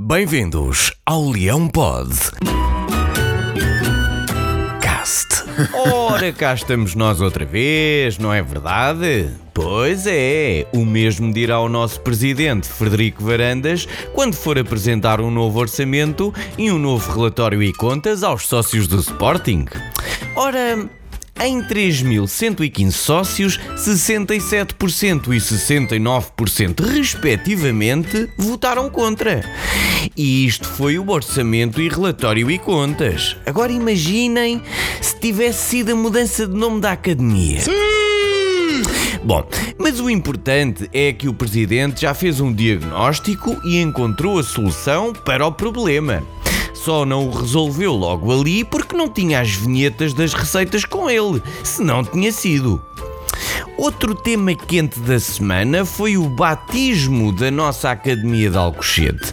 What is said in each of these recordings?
Bem-vindos ao Leão Pod. Cast. Ora, cá estamos nós outra vez, não é verdade? Pois é, o mesmo dirá ao nosso presidente Frederico Varandas quando for apresentar um novo orçamento e um novo relatório e contas aos sócios do Sporting. Ora, em 3.115 sócios, 67% e 69%, respectivamente, votaram contra. E isto foi o orçamento e relatório e contas. Agora imaginem se tivesse sido a mudança de nome da academia. Bom, mas o importante é que o presidente já fez um diagnóstico e encontrou a solução para o problema só não o resolveu logo ali porque não tinha as vinhetas das receitas com ele, senão tinha sido. Outro tema quente da semana foi o batismo da nossa Academia de Alcochete.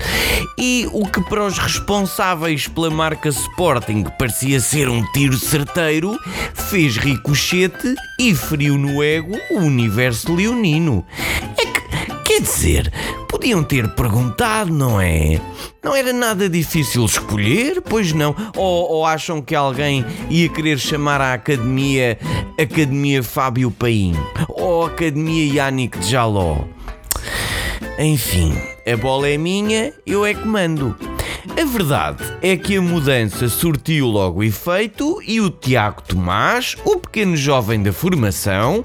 E o que para os responsáveis pela marca Sporting parecia ser um tiro certeiro, fez ricochete e feriu no ego o universo leonino. Que, quer dizer, podiam ter perguntado, não é? Não era nada difícil escolher, pois não? Ou, ou, acham que alguém ia querer chamar a academia Academia Fábio Paim? Ou Academia Yannick Jaló? Enfim, a bola é minha, eu é que mando. A verdade é que a mudança surtiu logo efeito e o Tiago Tomás, o pequeno jovem da formação,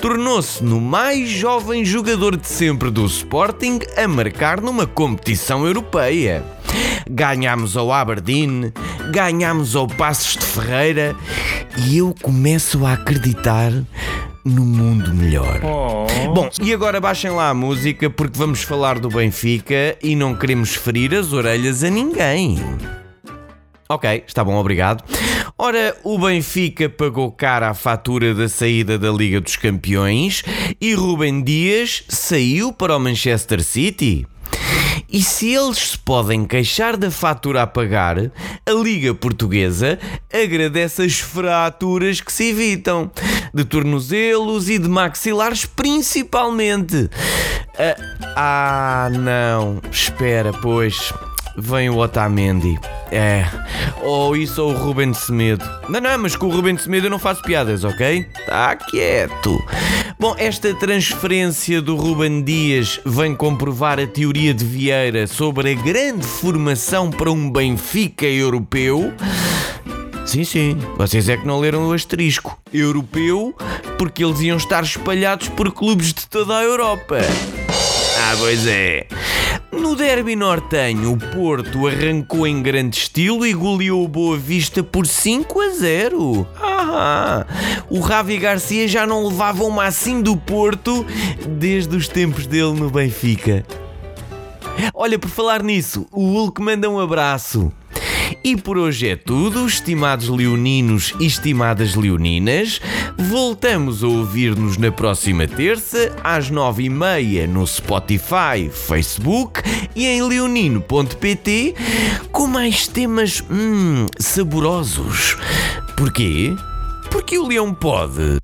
tornou-se no mais jovem jogador de sempre do Sporting a marcar numa competição europeia. Ganhámos ao Aberdeen, ganhámos ao Passos de Ferreira e eu começo a acreditar no mundo melhor. Oh. Bom, e agora baixem lá a música porque vamos falar do Benfica e não queremos ferir as orelhas a ninguém. Ok, está bom, obrigado. Ora, o Benfica pagou cara a fatura da saída da Liga dos Campeões e Rubem Dias saiu para o Manchester City. E se eles se podem queixar da fatura a pagar, a Liga Portuguesa agradece as fraturas que se evitam, de tornozelos e de maxilares principalmente. Ah, ah não, espera, pois vem o Otamendi. É. Ou isso ou o Ruben Semedo. Não, não, mas com o Ruben Semedo eu não faço piadas, ok? Está quieto. Bom, esta transferência do Ruben Dias vem comprovar a teoria de Vieira sobre a grande formação para um Benfica europeu. Sim, sim, vocês é que não leram o asterisco. Europeu, porque eles iam estar espalhados por clubes de toda a Europa. Ah, pois é. No derby nortenho, o Porto arrancou em grande estilo e goleou o Boa Vista por 5 a 0. Ah, o Ravi Garcia já não levava uma assim do Porto desde os tempos dele no Benfica. Olha, por falar nisso, o Hulk manda um abraço. E por hoje é tudo, estimados leoninos e estimadas leoninas. Voltamos a ouvir-nos na próxima terça, às nove e meia, no Spotify, Facebook e em leonino.pt, com mais temas hum, saborosos. Porquê? Porque o leão pode.